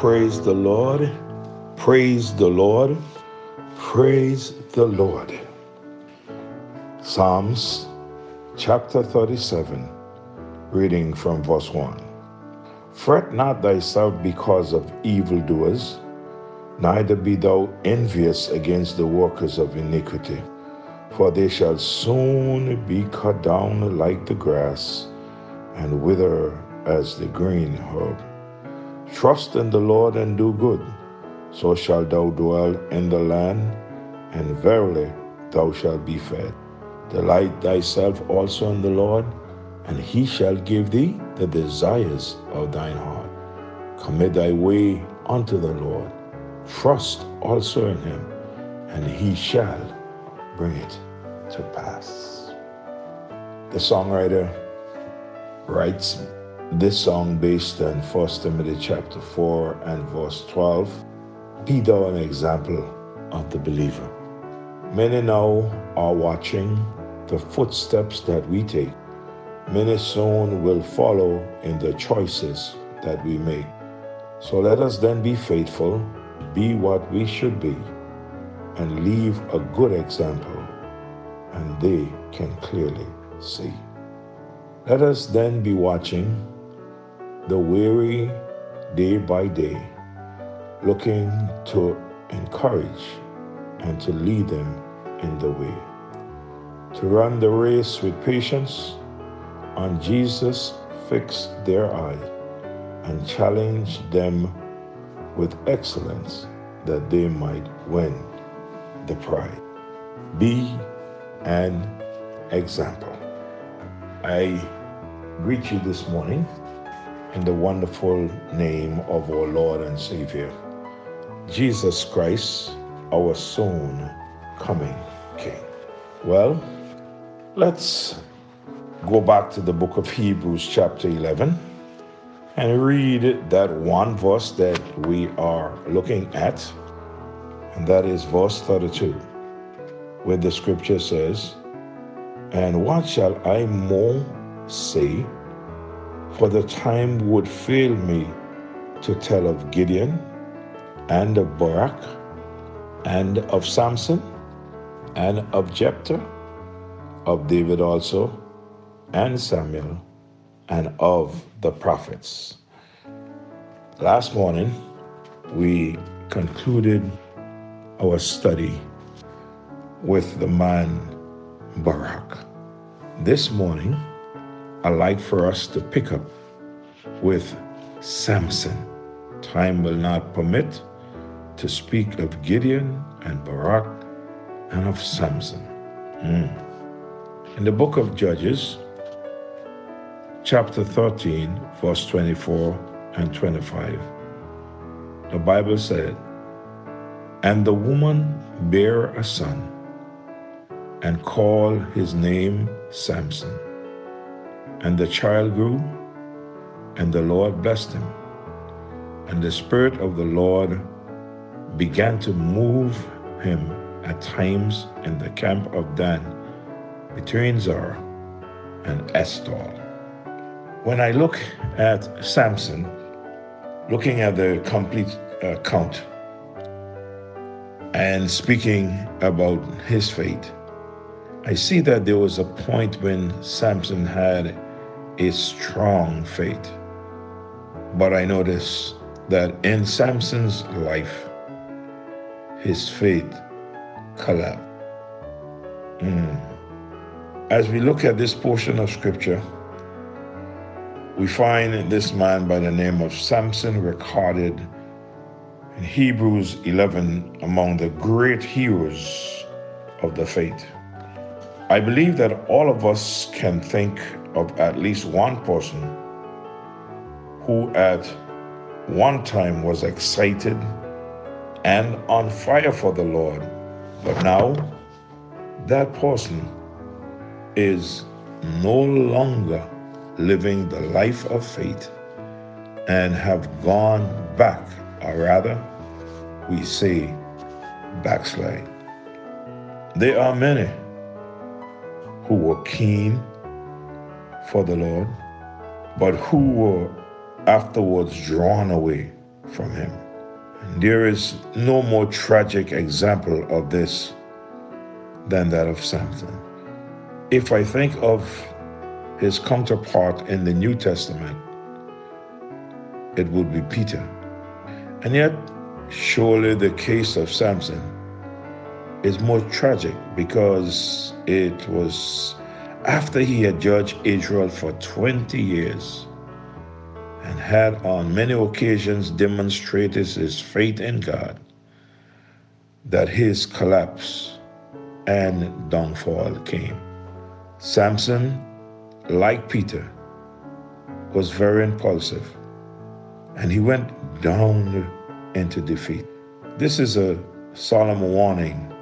Praise the Lord. Praise the Lord. Praise the Lord. Psalms chapter 37, reading from verse 1. Fret not thyself because of evildoers, neither be thou envious against the workers of iniquity, for they shall soon be cut down like the grass and wither as the green herb. Trust in the Lord and do good, so shalt thou dwell in the land, and verily thou shalt be fed. Delight thyself also in the Lord, and he shall give thee the desires of thine heart. Commit thy way unto the Lord. Trust also in him, and he shall bring it to pass. The songwriter writes this song based on 1 Timothy chapter 4 and verse 12. Be thou an example of the believer. Many now are watching the footsteps that we take. Many soon will follow in the choices that we make. So let us then be faithful, be what we should be, and leave a good example, and they can clearly see. Let us then be watching the weary day by day, looking to encourage and to lead them in the way to run the race with patience. On Jesus, fix their eyes and challenge them with excellence that they might win the prize. Be an example. I greet you this morning in the wonderful name of our Lord and Savior, Jesus Christ, our soon coming King. Well, Let's go back to the book of Hebrews, chapter 11, and read that one verse that we are looking at, and that is verse 32, where the scripture says, And what shall I more say? For the time would fail me to tell of Gideon, and of Barak, and of Samson, and of Jephthah of David also, and Samuel, and of the prophets. Last morning, we concluded our study with the man Barak. This morning, I'd like for us to pick up with Samson. Time will not permit to speak of Gideon and Barak and of Samson. Mm. In the book of Judges, chapter 13, verse 24 and 25, the Bible said, And the woman bare a son, and called his name Samson. And the child grew, and the Lord blessed him. And the Spirit of the Lord began to move him at times in the camp of Dan between Zorah and Eshtaol. When I look at Samson, looking at the complete uh, account and speaking about his fate, I see that there was a point when Samson had a strong faith. But I notice that in Samson's life, his faith collapsed. Mm. As we look at this portion of scripture, we find this man by the name of Samson recorded in Hebrews 11 among the great heroes of the faith. I believe that all of us can think of at least one person who at one time was excited and on fire for the Lord, but now that person is no longer living the life of faith and have gone back, or rather, we say backslide. There are many who were keen for the Lord, but who were afterwards drawn away from him. There is no more tragic example of this than that of Samson. If I think of his counterpart in the New Testament, it would be Peter. And yet, surely the case of Samson is more tragic because it was after he had judged Israel for 20 years and had on many occasions demonstrated his faith in God, that his collapse and downfall came. Samson, like Peter, was very impulsive and he went down into defeat. This is a solemn warning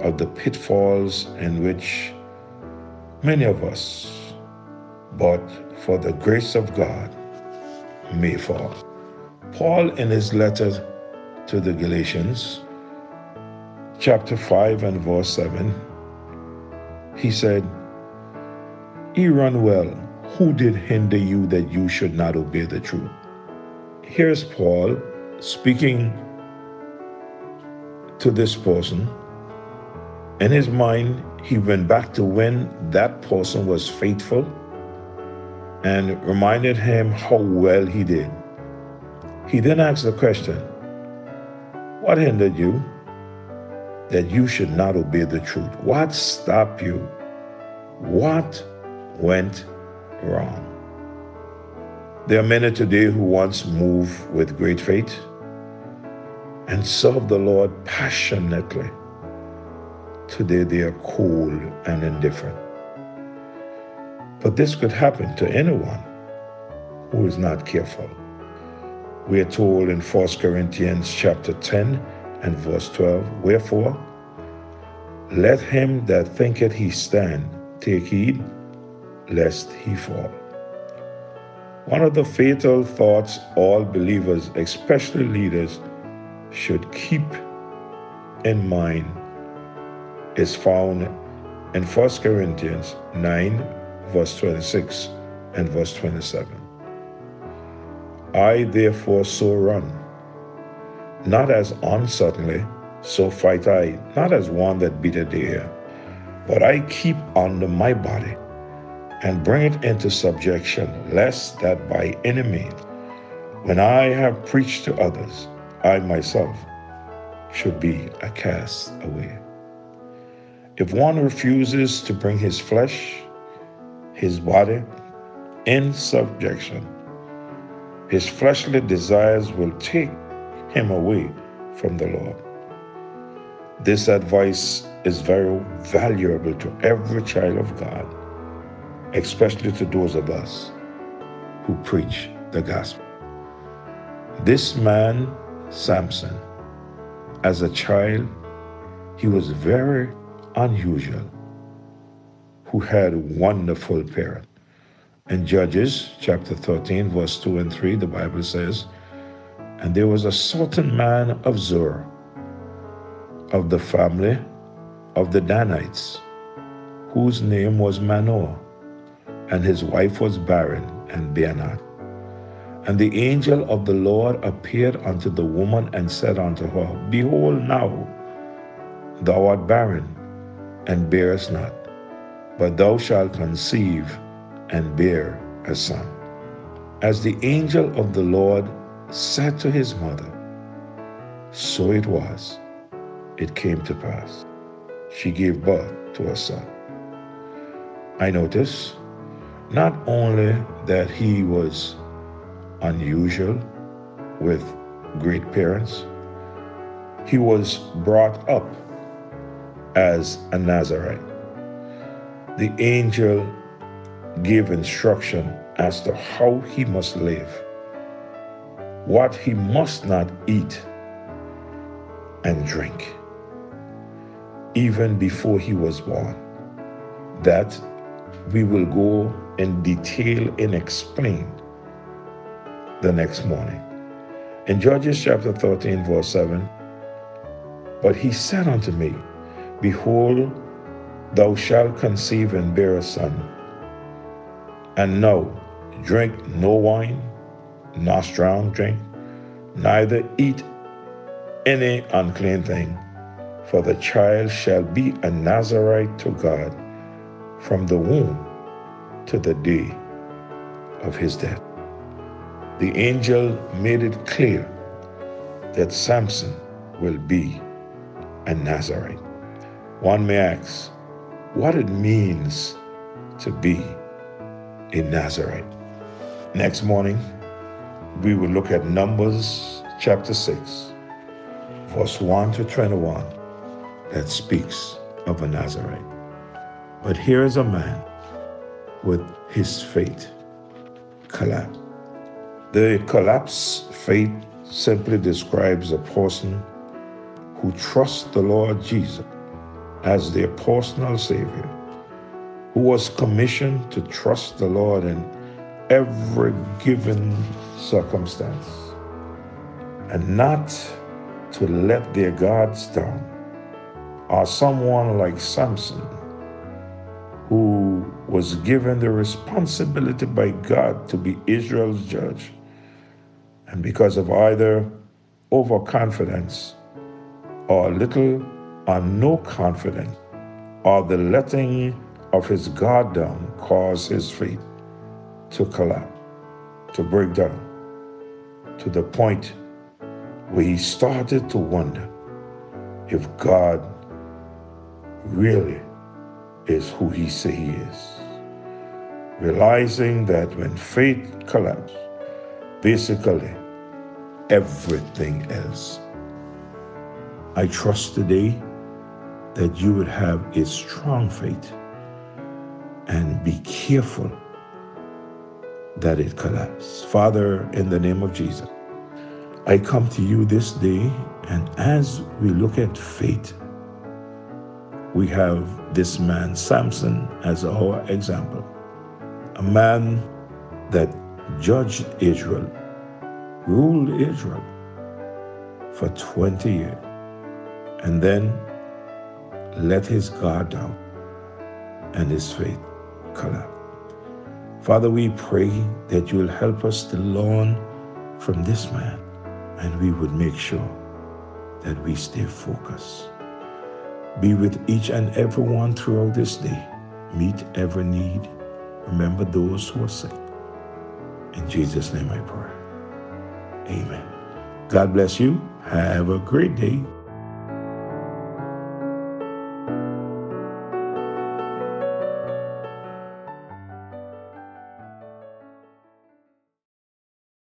of the pitfalls in which many of us, but for the grace of God, may fall. Paul, in his letter to the Galatians, chapter 5 and verse 7, he said, Ye run well. Who did hinder you that you should not obey the truth? Here's Paul speaking to this person. In his mind, he went back to when that person was faithful and reminded him how well he did. He then asked the question, What hindered you that you should not obey the truth? What stopped you? What went wrong? There are many today who once moved with great faith and served the Lord passionately. Today they are cold and indifferent. But this could happen to anyone who is not careful. We are told in 1 Corinthians chapter 10 and verse 12, Wherefore, let him that thinketh he stand take heed lest he fall. One of the fatal thoughts all believers, especially leaders, should keep in mind is found in 1 Corinthians 9 verse 26 and verse 27. I therefore so run, not as uncertainly, so fight I, not as one that beateth the air, but I keep under my body and bring it into subjection, lest that by any means, when I have preached to others, I myself should be a cast away. If one refuses to bring his flesh his body in subjection, his fleshly desires will take him away from the Lord. This advice is very valuable to every child of God, especially to those of us who preach the gospel. This man, Samson, as a child, he was very unusual who had wonderful parents. In Judges chapter 13, verse 2 and 3, the Bible says, And there was a certain man of Zur, of the family of the Danites, whose name was Manoah, and his wife was barren and bare not. And the angel of the Lord appeared unto the woman and said unto her, Behold, now thou art barren, and bearest not but thou shalt conceive and bear a son. As the angel of the Lord said to his mother, so it was. It came to pass. She gave birth to a son. I notice not only that he was unusual with great parents, he was brought up as a Nazarite the angel gave instruction as to how he must live, what he must not eat and drink, even before he was born. That we will go in detail and explain the next morning. In Judges chapter 13, verse 7, but he said unto me, Behold, Thou shalt conceive and bear a son. And no, drink no wine, nor strong drink, neither eat any unclean thing, for the child shall be a Nazarite to God from the womb to the day of his death. The angel made it clear that Samson will be a Nazarite. One may ask what it means to be a Nazarite. Next morning, we will look at Numbers chapter 6, verse 1 to 21, that speaks of a Nazarite. But here is a man with his faith collapsed. The collapse faith simply describes a person who trusts the Lord Jesus as their personal Savior, who was commissioned to trust the Lord in every given circumstance and not to let their guards down, or someone like Samson, who was given the responsibility by God to be Israel's judge, and because of either overconfidence or little or no confidence, or the letting of his guard down caused his faith to collapse, to break down, to the point where he started to wonder if God really is who he say he is. Realizing that when faith collapses, basically everything else. I trust today that you would have a strong faith and be careful that it collapses. Father, in the name of Jesus, I come to you this day, and as we look at faith, we have this man, Samson, as our example. A man that judged Israel, ruled Israel for 20 years, and then let his guard down and his faith collapse. Father, we pray that you will help us to learn from this man and we would make sure that we stay focused. Be with each and every one throughout this day. Meet every need. Remember those who are sick. In Jesus' name I pray. Amen. God bless you. Have a great day.